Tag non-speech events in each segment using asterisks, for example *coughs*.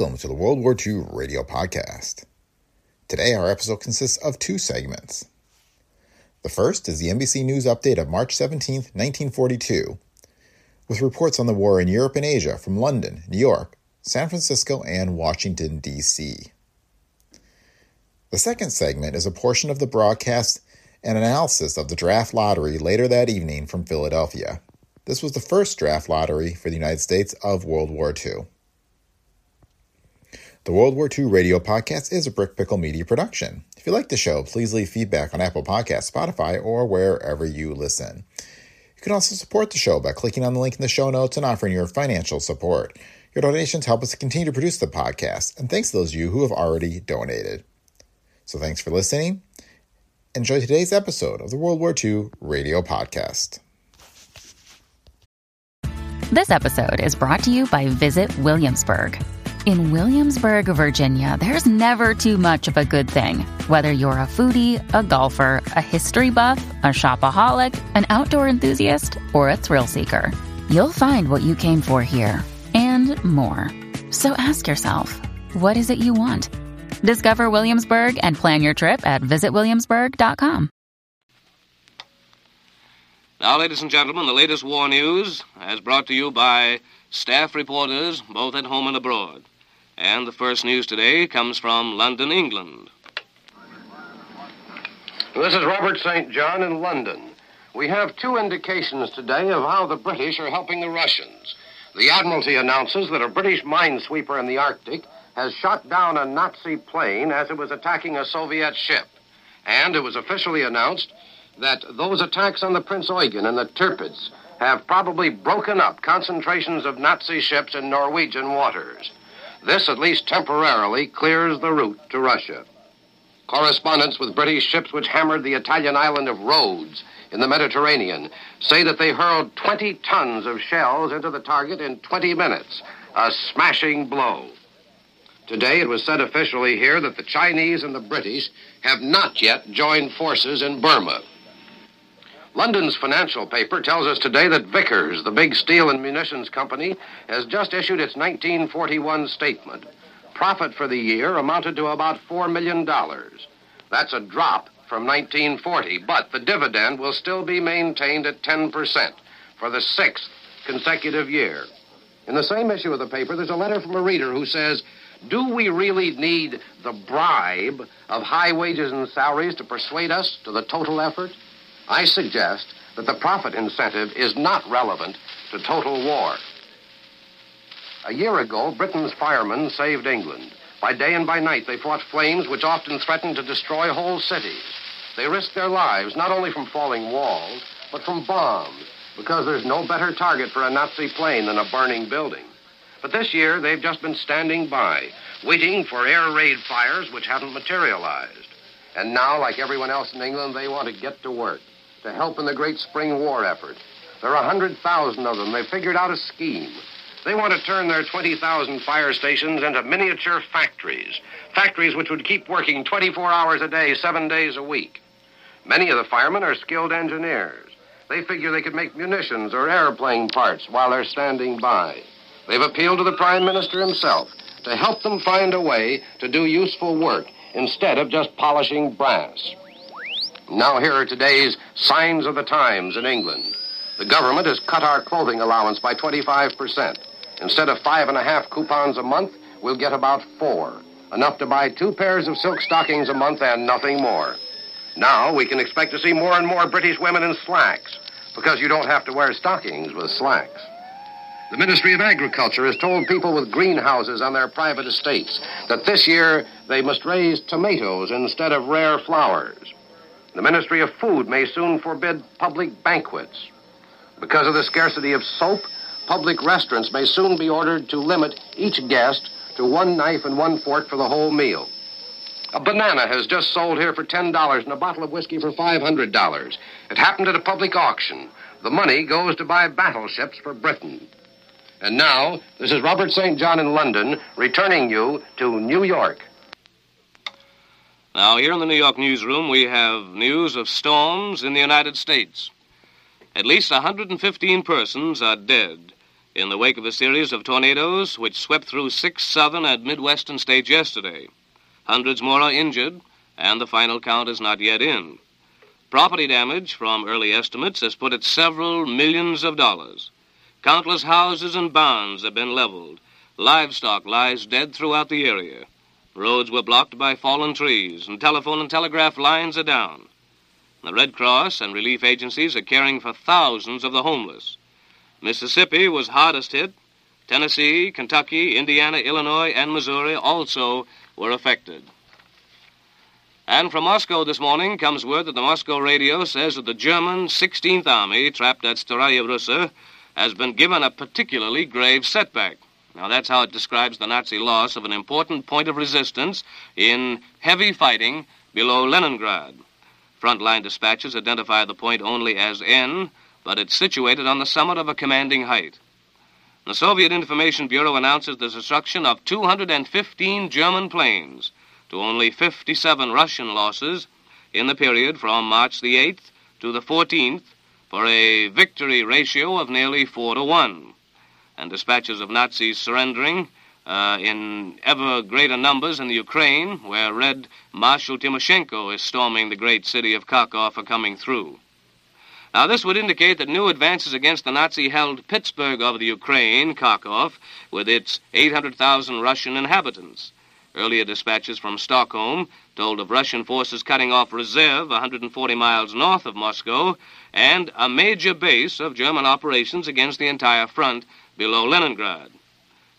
Welcome to the World War II Radio Podcast. Today, our episode consists of two segments. The first is the NBC News update of March 17, 1942, with reports on the war in Europe and Asia from London, New York, San Francisco, and Washington, D.C. The second segment is a portion of the broadcast and analysis of the draft lottery later that evening from Philadelphia. This was the first draft lottery for the United States of World War II. The World War II Radio Podcast is a Brick Pickle Media production. If you like the show, please leave feedback on Apple Podcasts, Spotify, or wherever you listen. You can also support the show by clicking on the link in the show notes and offering your financial support. Your donations help us to continue to produce the podcast, and thanks to those of you who have already donated. So thanks for listening. Enjoy today's episode of the World War II Radio Podcast. This episode is brought to you by Visit Williamsburg. In Williamsburg, Virginia, there's never too much of a good thing. Whether you're a foodie, a golfer, a history buff, a shopaholic, an outdoor enthusiast, or a thrill seeker, you'll find what you came for here and more. So ask yourself, what is it you want? Discover Williamsburg and plan your trip at visitwilliamsburg.com. Now, ladies and gentlemen, the latest war news as brought to you by staff reporters both at home and abroad. And the first news today comes from London, England. This is Robert St. John in London. We have two indications today of how the British are helping the Russians. The Admiralty announces that a British minesweeper in the Arctic has shot down a Nazi plane as it was attacking a Soviet ship. And it was officially announced that those attacks on the Prince Eugen and the Tirpitz have probably broken up concentrations of Nazi ships in Norwegian waters. This, at least temporarily, clears the route to Russia. Correspondents with British ships which hammered the Italian island of Rhodes in the Mediterranean say that they hurled 20 tons of shells into the target in 20 minutes, a smashing blow. Today, it was said officially here that the Chinese and the British have not yet joined forces in Burma. London's financial paper tells us today that Vickers, the big steel and munitions company, has just issued its 1941 statement. Profit for the year amounted to about $4 million. That's a drop from 1940, but the dividend will still be maintained at 10% for the sixth consecutive year. In the same issue of the paper, there's a letter from a reader who says, Do we really need the bribe of high wages and salaries to persuade us to the total effort? I suggest that the profit incentive is not relevant to total war. A year ago, Britain's firemen saved England. By day and by night, they fought flames which often threatened to destroy whole cities. They risked their lives not only from falling walls, but from bombs, because there's no better target for a Nazi plane than a burning building. But this year, they've just been standing by, waiting for air raid fires which haven't materialized. And now, like everyone else in England, they want to get to work to help in the great spring war effort. There are 100,000 of them. They've figured out a scheme. They want to turn their 20,000 fire stations into miniature factories. Factories which would keep working 24 hours a day, seven days a week. Many of the firemen are skilled engineers. They figure they could make munitions or airplane parts while they're standing by. They've appealed to the Prime Minister himself to help them find a way to do useful work instead of just polishing brass. Now, here are today's signs of the times in England. The government has cut our clothing allowance by 25%. Instead of five and a half coupons a month, we'll get about four. Enough to buy two pairs of silk stockings a month and nothing more. Now we can expect to see more and more British women in slacks, because you don't have to wear stockings with slacks. The Ministry of Agriculture has told people with greenhouses on their private estates that this year they must raise tomatoes instead of rare flowers. The Ministry of Food may soon forbid public banquets. Because of the scarcity of soap, public restaurants may soon be ordered to limit each guest to one knife and one fork for the whole meal. A banana has just sold here for $10 and a bottle of whiskey for $500. It happened at a public auction. The money goes to buy battleships for Britain. And now, this is Robert St. John in London, returning you to New York. Now, here in the New York newsroom, we have news of storms in the United States. At least 115 persons are dead in the wake of a series of tornadoes which swept through six southern and midwestern states yesterday. Hundreds more are injured, and the final count is not yet in. Property damage from early estimates has put at several millions of dollars. Countless houses and barns have been leveled. Livestock lies dead throughout the area. Roads were blocked by fallen trees, and telephone and telegraph lines are down. The Red Cross and relief agencies are caring for thousands of the homeless. Mississippi was hardest hit. Tennessee, Kentucky, Indiana, Illinois, and Missouri also were affected. And from Moscow this morning comes word that the Moscow radio says that the German 16th Army, trapped at Staraya Russa, has been given a particularly grave setback. Now, that's how it describes the Nazi loss of an important point of resistance in heavy fighting below Leningrad. Frontline dispatches identify the point only as N, but it's situated on the summit of a commanding height. The Soviet Information Bureau announces the destruction of 215 German planes to only 57 Russian losses in the period from March the 8th to the 14th for a victory ratio of nearly 4 to 1. And dispatches of Nazis surrendering uh, in ever greater numbers in the Ukraine, where Red Marshal Timoshenko is storming the great city of Kharkov, are coming through. Now, this would indicate that new advances against the Nazi held Pittsburgh of the Ukraine, Kharkov, with its 800,000 Russian inhabitants. Earlier dispatches from Stockholm told of Russian forces cutting off Rzhev 140 miles north of Moscow and a major base of German operations against the entire front below Leningrad.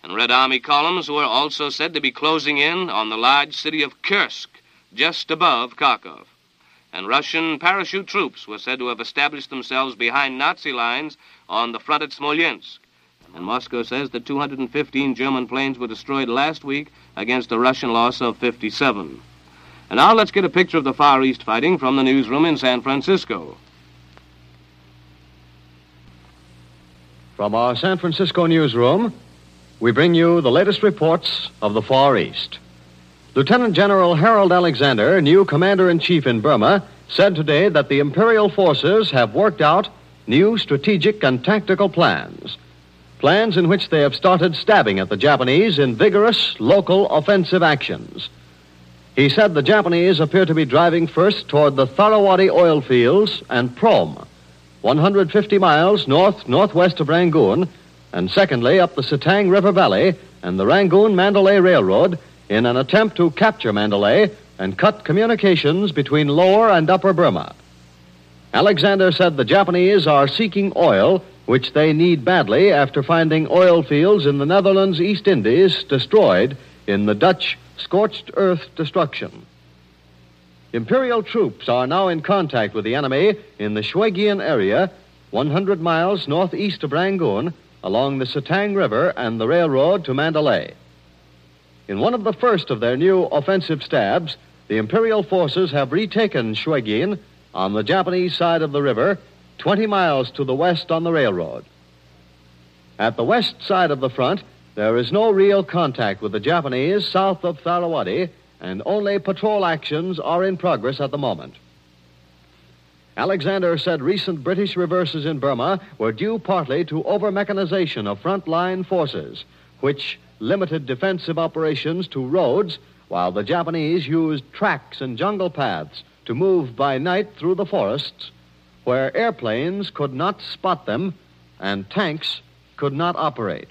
And Red Army columns were also said to be closing in on the large city of Kursk, just above Kharkov. And Russian parachute troops were said to have established themselves behind Nazi lines on the front at Smolensk. And Moscow says that 215 German planes were destroyed last week against a Russian loss of 57. And now let's get a picture of the Far East fighting from the newsroom in San Francisco. From our San Francisco newsroom, we bring you the latest reports of the Far East. Lieutenant General Harold Alexander, new commander in chief in Burma, said today that the Imperial forces have worked out new strategic and tactical plans. Plans in which they have started stabbing at the Japanese in vigorous local offensive actions. He said the Japanese appear to be driving first toward the Tharawadi oil fields and Prome, 150 miles north northwest of Rangoon, and secondly, up the Sittang River Valley and the Rangoon Mandalay Railroad in an attempt to capture Mandalay and cut communications between lower and upper Burma. Alexander said the Japanese are seeking oil, which they need badly after finding oil fields in the Netherlands East Indies destroyed in the Dutch scorched earth destruction. Imperial troops are now in contact with the enemy in the Shwegyin area, 100 miles northeast of Rangoon, along the Sittang River and the railroad to Mandalay. In one of the first of their new offensive stabs, the Imperial forces have retaken Shwegyin on the Japanese side of the river, 20 miles to the west on the railroad. At the west side of the front, there is no real contact with the Japanese south of Tharawadi, and only patrol actions are in progress at the moment. Alexander said recent British reverses in Burma were due partly to over mechanization of front-line forces, which limited defensive operations to roads, while the Japanese used tracks and jungle paths to move by night through the forests, where airplanes could not spot them and tanks could not operate.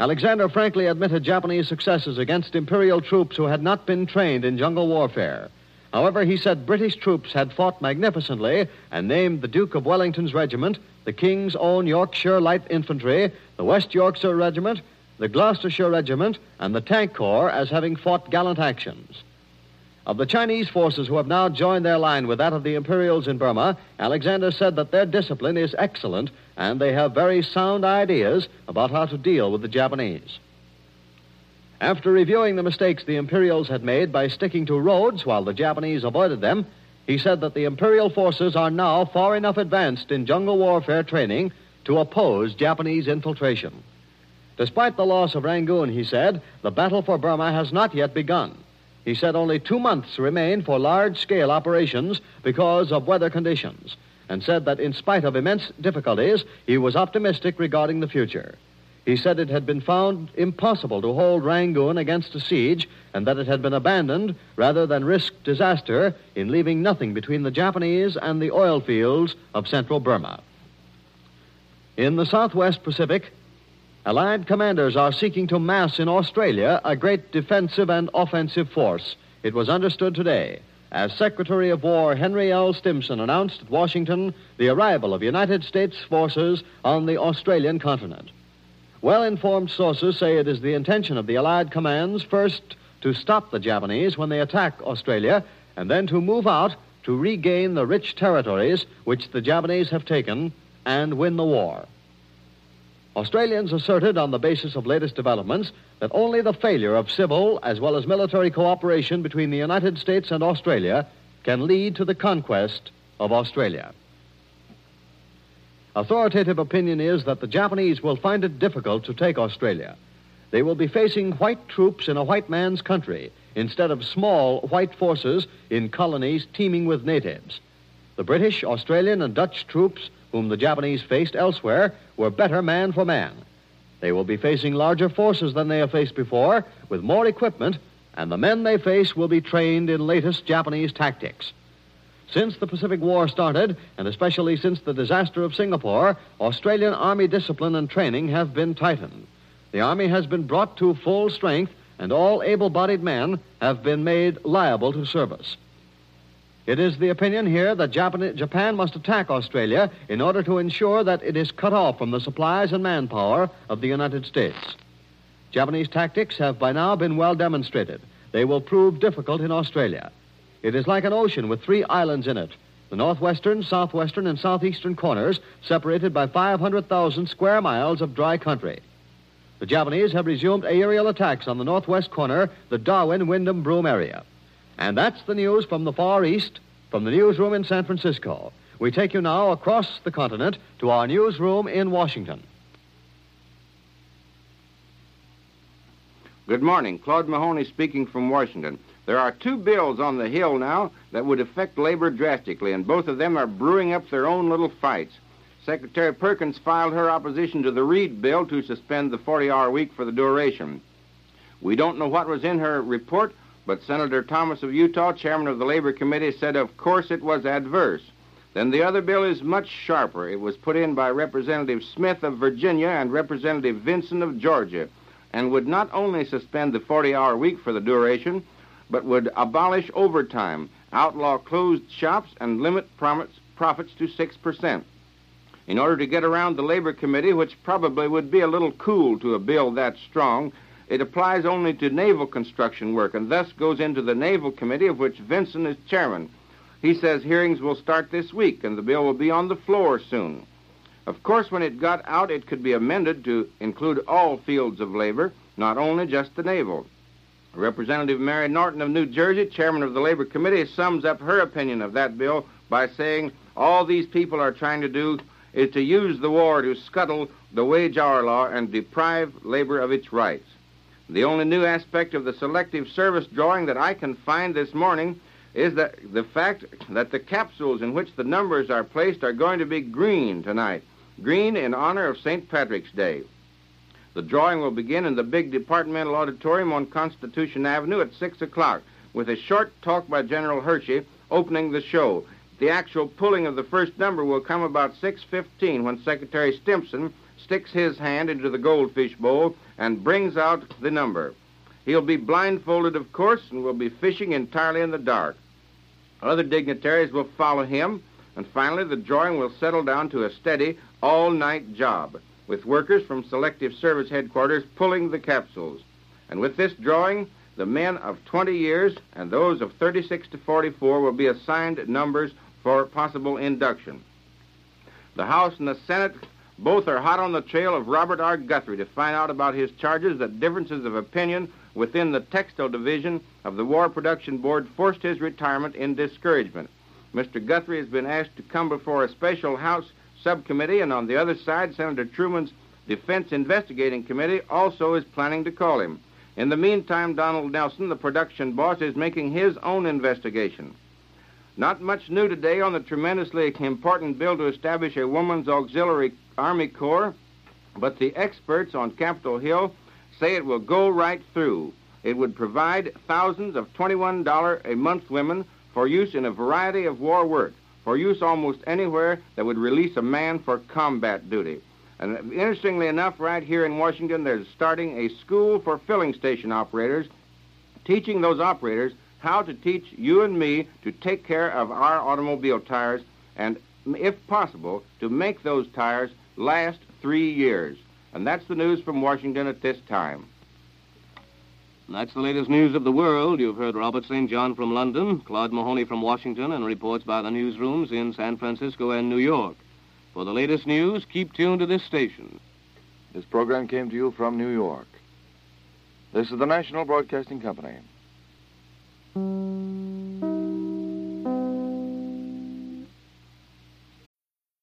Alexander frankly admitted Japanese successes against Imperial troops who had not been trained in jungle warfare. However, he said British troops had fought magnificently and named the Duke of Wellington's regiment, the King's Own Yorkshire Light Infantry, the West Yorkshire Regiment, the Gloucestershire Regiment, and the Tank Corps as having fought gallant actions. Of the Chinese forces who have now joined their line with that of the Imperials in Burma, Alexander said that their discipline is excellent and they have very sound ideas about how to deal with the Japanese. After reviewing the mistakes the Imperials had made by sticking to roads while the Japanese avoided them, he said that the Imperial forces are now far enough advanced in jungle warfare training to oppose Japanese infiltration. Despite the loss of Rangoon, he said, the battle for Burma has not yet begun. He said only two months remain for large scale operations because of weather conditions, and said that in spite of immense difficulties, he was optimistic regarding the future. He said it had been found impossible to hold Rangoon against a siege and that it had been abandoned rather than risk disaster in leaving nothing between the Japanese and the oil fields of central Burma. In the southwest Pacific, Allied commanders are seeking to mass in Australia a great defensive and offensive force. It was understood today as Secretary of War Henry L. Stimson announced at Washington the arrival of United States forces on the Australian continent. Well informed sources say it is the intention of the Allied commands first to stop the Japanese when they attack Australia and then to move out to regain the rich territories which the Japanese have taken and win the war. Australians asserted on the basis of latest developments that only the failure of civil as well as military cooperation between the United States and Australia can lead to the conquest of Australia. Authoritative opinion is that the Japanese will find it difficult to take Australia. They will be facing white troops in a white man's country instead of small white forces in colonies teeming with natives. The British, Australian, and Dutch troops whom the Japanese faced elsewhere, were better man for man. They will be facing larger forces than they have faced before, with more equipment, and the men they face will be trained in latest Japanese tactics. Since the Pacific War started, and especially since the disaster of Singapore, Australian Army discipline and training have been tightened. The Army has been brought to full strength, and all able bodied men have been made liable to service. It is the opinion here that Japan, Japan must attack Australia in order to ensure that it is cut off from the supplies and manpower of the United States. Japanese tactics have by now been well demonstrated. They will prove difficult in Australia. It is like an ocean with three islands in it the northwestern, southwestern, and southeastern corners, separated by 500,000 square miles of dry country. The Japanese have resumed aerial attacks on the northwest corner, the Darwin Wyndham Broome area. And that's the news from the Far East, from the newsroom in San Francisco. We take you now across the continent to our newsroom in Washington. Good morning. Claude Mahoney speaking from Washington. There are two bills on the Hill now that would affect labor drastically, and both of them are brewing up their own little fights. Secretary Perkins filed her opposition to the Reed bill to suspend the 40 hour week for the duration. We don't know what was in her report, but Senator Thomas of Utah, chairman of the Labor Committee, said of course it was adverse. Then the other bill is much sharper. It was put in by Representative Smith of Virginia and Representative Vinson of Georgia, and would not only suspend the 40 hour week for the duration, but would abolish overtime, outlaw closed shops, and limit profits to 6%. In order to get around the Labor Committee, which probably would be a little cool to a bill that strong, it applies only to naval construction work and thus goes into the Naval Committee, of which Vinson is chairman. He says hearings will start this week and the bill will be on the floor soon. Of course, when it got out, it could be amended to include all fields of labor, not only just the naval. Representative Mary Norton of New Jersey, chairman of the Labor Committee, sums up her opinion of that bill by saying all these people are trying to do is to use the war to scuttle the wage hour law and deprive labor of its rights. The only new aspect of the selective service drawing that I can find this morning is that the fact that the capsules in which the numbers are placed are going to be green tonight. Green in honor of St. Patrick's Day. The drawing will begin in the big departmental auditorium on Constitution Avenue at 6 o'clock with a short talk by General Hershey opening the show. The actual pulling of the first number will come about 6.15 when Secretary Stimson sticks his hand into the goldfish bowl and brings out the number. He'll be blindfolded, of course, and will be fishing entirely in the dark. Other dignitaries will follow him, and finally the drawing will settle down to a steady, all night job, with workers from Selective Service Headquarters pulling the capsules. And with this drawing, the men of 20 years and those of 36 to 44 will be assigned numbers for possible induction. The House and the Senate Both are hot on the trail of Robert R. Guthrie to find out about his charges that differences of opinion within the textile division of the War Production Board forced his retirement in discouragement. Mr. Guthrie has been asked to come before a special House subcommittee, and on the other side, Senator Truman's Defense Investigating Committee also is planning to call him. In the meantime, Donald Nelson, the production boss, is making his own investigation. Not much new today on the tremendously important bill to establish a woman's auxiliary Army Corps, but the experts on Capitol Hill say it will go right through. It would provide thousands of $21 a month women for use in a variety of war work, for use almost anywhere that would release a man for combat duty. And interestingly enough, right here in Washington, they're starting a school for filling station operators, teaching those operators how to teach you and me to take care of our automobile tires and, if possible, to make those tires last three years. And that's the news from Washington at this time. That's the latest news of the world. You've heard Robert St. John from London, Claude Mahoney from Washington, and reports by the newsrooms in San Francisco and New York. For the latest news, keep tuned to this station. This program came to you from New York. This is the National Broadcasting Company. Thank you.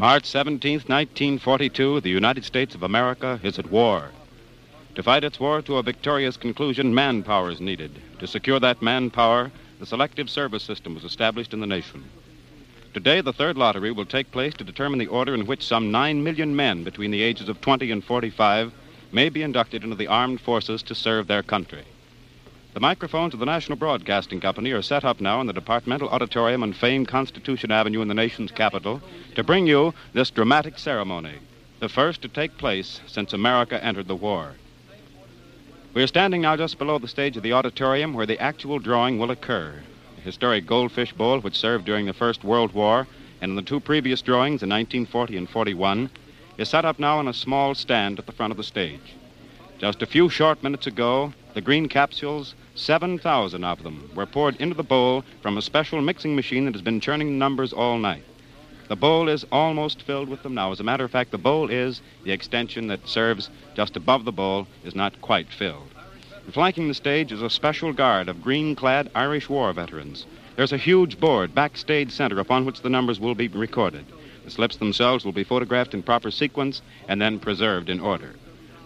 March 17, 1942, the United States of America is at war. To fight its war to a victorious conclusion, manpower is needed. To secure that manpower, the Selective Service System was established in the nation. Today, the third lottery will take place to determine the order in which some 9 million men between the ages of 20 and 45 may be inducted into the armed forces to serve their country. The microphones of the National Broadcasting Company are set up now in the Departmental Auditorium on famed Constitution Avenue in the nation's capital to bring you this dramatic ceremony, the first to take place since America entered the war. We are standing now just below the stage of the auditorium where the actual drawing will occur. The historic Goldfish Bowl, which served during the First World War and in the two previous drawings in 1940 and 41, is set up now on a small stand at the front of the stage. Just a few short minutes ago, the green capsules 7,000 of them were poured into the bowl from a special mixing machine that has been churning numbers all night. The bowl is almost filled with them now. As a matter of fact, the bowl is the extension that serves just above the bowl is not quite filled. And flanking the stage is a special guard of green clad Irish war veterans. There's a huge board backstage center upon which the numbers will be recorded. The slips themselves will be photographed in proper sequence and then preserved in order.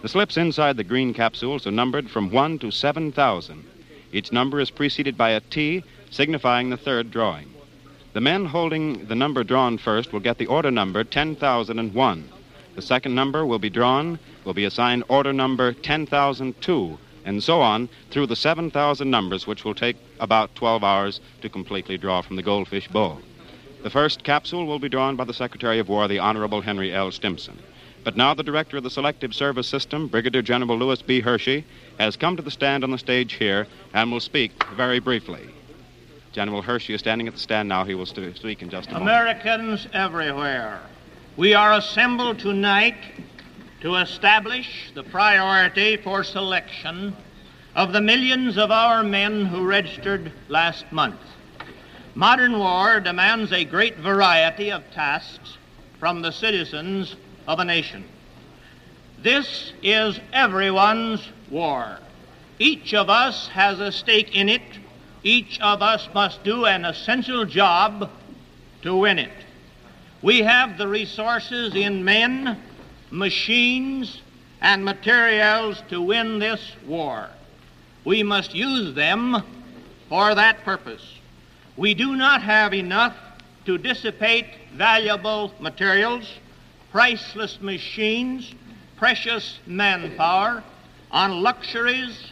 The slips inside the green capsules are numbered from 1 to 7,000. Each number is preceded by a T, signifying the third drawing. The men holding the number drawn first will get the order number 10,001. The second number will be drawn, will be assigned order number 10,002, and so on through the 7,000 numbers, which will take about 12 hours to completely draw from the goldfish bowl. The first capsule will be drawn by the Secretary of War, the Honorable Henry L. Stimson. But now the director of the Selective Service System, Brigadier General Lewis B. Hershey, has come to the stand on the stage here and will speak very briefly. General Hershey is standing at the stand now. He will st- speak in just a moment. Americans everywhere, we are assembled tonight to establish the priority for selection of the millions of our men who registered last month. Modern war demands a great variety of tasks from the citizens of a nation. This is everyone's war. Each of us has a stake in it. Each of us must do an essential job to win it. We have the resources in men, machines, and materials to win this war. We must use them for that purpose. We do not have enough to dissipate valuable materials priceless machines, precious manpower, on luxuries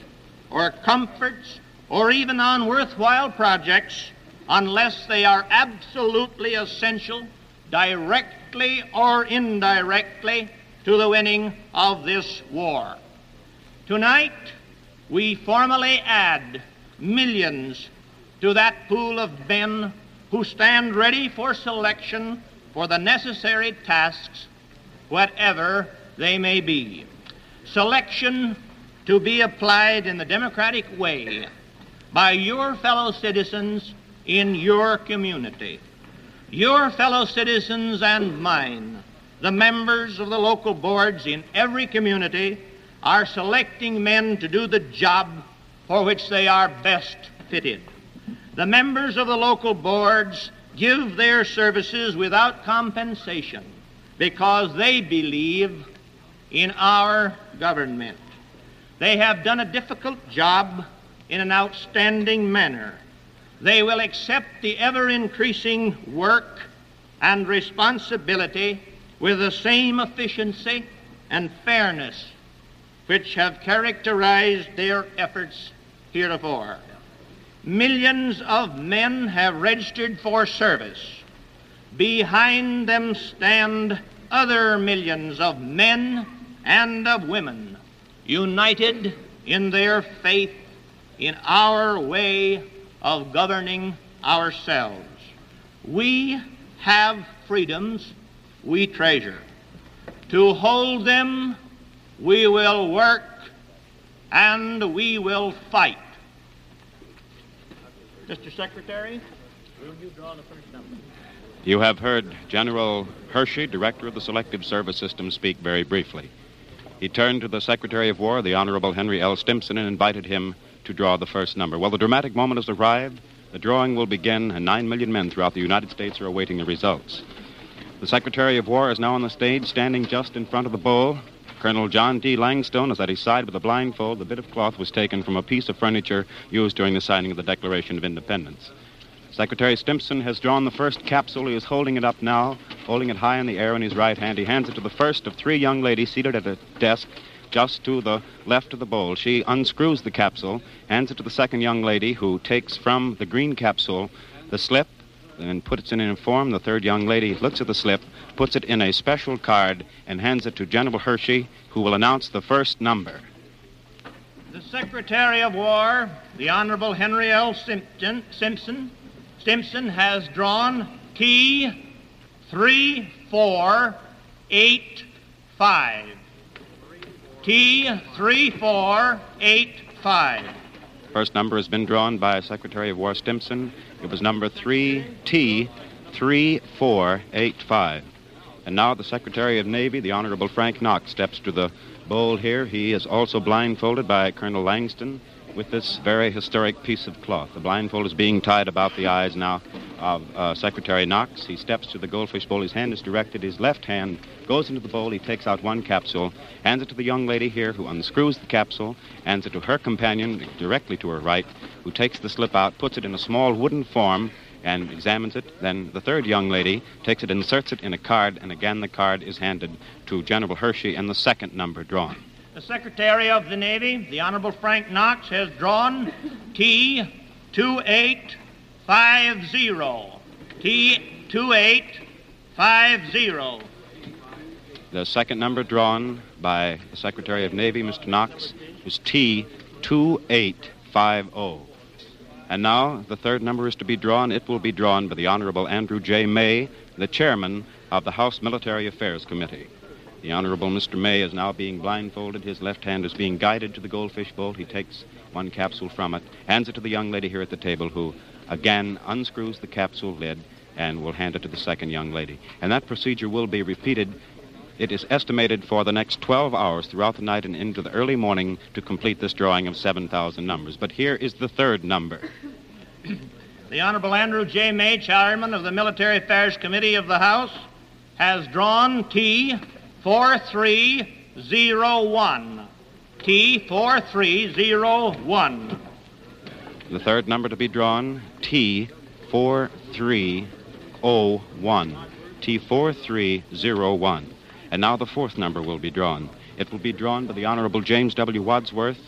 or comforts or even on worthwhile projects unless they are absolutely essential, directly or indirectly, to the winning of this war. Tonight, we formally add millions to that pool of men who stand ready for selection for the necessary tasks, whatever they may be. Selection to be applied in the democratic way by your fellow citizens in your community. Your fellow citizens and mine, the members of the local boards in every community, are selecting men to do the job for which they are best fitted. The members of the local boards give their services without compensation because they believe in our government. They have done a difficult job in an outstanding manner. They will accept the ever increasing work and responsibility with the same efficiency and fairness which have characterized their efforts heretofore. Millions of men have registered for service. Behind them stand other millions of men and of women united in their faith in our way of governing ourselves. We have freedoms we treasure. To hold them, we will work and we will fight. Mr. Secretary, will you draw the first number? You have heard General Hershey, Director of the Selective Service System, speak very briefly. He turned to the Secretary of War, the Honorable Henry L. Stimson, and invited him to draw the first number. Well, the dramatic moment has arrived. The drawing will begin, and nine million men throughout the United States are awaiting the results. The Secretary of War is now on the stage, standing just in front of the bowl. Colonel John D. Langston is at his side with a blindfold. The bit of cloth was taken from a piece of furniture used during the signing of the Declaration of Independence. Secretary Stimson has drawn the first capsule. He is holding it up now, holding it high in the air in his right hand. He hands it to the first of three young ladies seated at a desk just to the left of the bowl. She unscrews the capsule, hands it to the second young lady, who takes from the green capsule the slip and puts it in a form. The third young lady looks at the slip, puts it in a special card, and hands it to General Hershey, who will announce the first number. The Secretary of War, the Honorable Henry L. Simpson, Simpson Stimson has drawn T three four eight five. T three four eight five. First number has been drawn by Secretary of War Stimson. It was number 3T 3485. And now the Secretary of Navy, the Honorable Frank Knox, steps to the bowl here. He is also blindfolded by Colonel Langston with this very historic piece of cloth. The blindfold is being tied about the eyes now of uh, Secretary Knox. He steps to the goldfish bowl. His hand is directed. His left hand goes into the bowl. He takes out one capsule, hands it to the young lady here, who unscrews the capsule, hands it to her companion directly to her right, who takes the slip out, puts it in a small wooden form, and examines it. Then the third young lady takes it, inserts it in a card, and again the card is handed to General Hershey and the second number drawn. The Secretary of the Navy, the Honorable Frank Knox, has drawn *laughs* T 2850. T 2850. The second number drawn by the Secretary of Navy, Mr. Knox, is T 2850. And now the third number is to be drawn. It will be drawn by the Honorable Andrew J. May, the chairman of the House Military Affairs Committee. The Honorable Mr. May is now being blindfolded. His left hand is being guided to the goldfish bowl. He takes one capsule from it, hands it to the young lady here at the table, who again unscrews the capsule lid and will hand it to the second young lady. And that procedure will be repeated. It is estimated for the next 12 hours throughout the night and into the early morning to complete this drawing of 7,000 numbers. But here is the third number. *coughs* The Honorable Andrew J. May, Chairman of the Military Affairs Committee of the House, has drawn T 4301. T4301. The third number to be drawn, T4301. T4301. And now the fourth number will be drawn. It will be drawn by the Honorable James W. Wadsworth,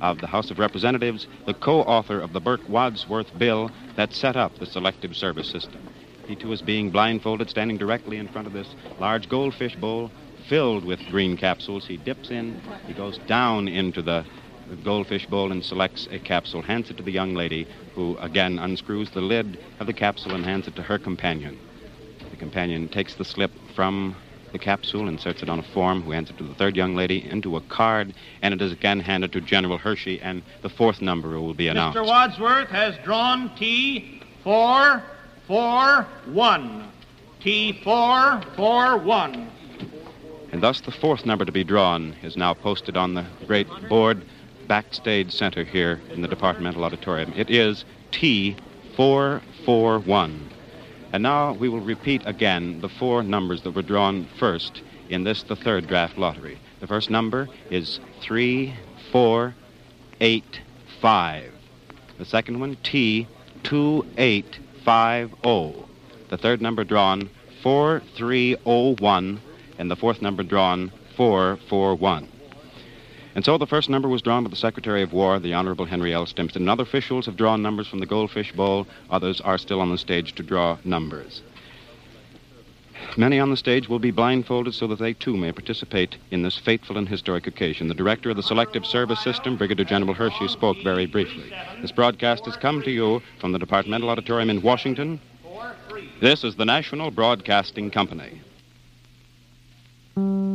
of the House of Representatives, the co author of the Burke Wadsworth bill that set up the Selective Service System. He too is being blindfolded, standing directly in front of this large goldfish bowl filled with green capsules. He dips in, he goes down into the goldfish bowl and selects a capsule, hands it to the young lady, who again unscrews the lid of the capsule and hands it to her companion. The companion takes the slip from the capsule, inserts it on a form, who hands it to the third young lady, into a card, and it is again handed to General Hershey, and the fourth number will be announced. Mr. Wadsworth has drawn T441. T441. And thus the fourth number to be drawn is now posted on the great board backstage center here in the departmental auditorium. It is T441. And now we will repeat again the four numbers that were drawn first in this, the third draft lottery. The first number is 3485. The second one, T2850. The third number drawn, 4301. And the fourth number drawn, 441. And so the first number was drawn by the Secretary of War, the Honorable Henry L. Stimson. And other officials have drawn numbers from the Goldfish Bowl. Others are still on the stage to draw numbers. Many on the stage will be blindfolded so that they too may participate in this fateful and historic occasion. The director of the Selective Service System, Brigadier General Hershey, spoke very briefly. This broadcast has come to you from the Departmental Auditorium in Washington. This is the National Broadcasting Company. Mm-hmm.